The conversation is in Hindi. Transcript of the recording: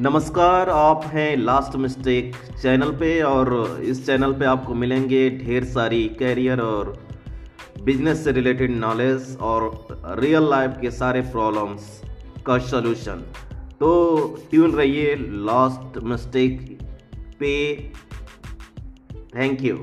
नमस्कार, आप हैं लास्ट मिस्टेक चैनल पे और इस चैनल पे आपको मिलेंगे ढेर सारी कैरियर और बिज़नेस से रिलेटेड नॉलेज और रियल लाइफ के सारे प्रॉब्लम्स का सलूशन तो ट्यून रहिए लास्ट मिस्टेक पे. Thank you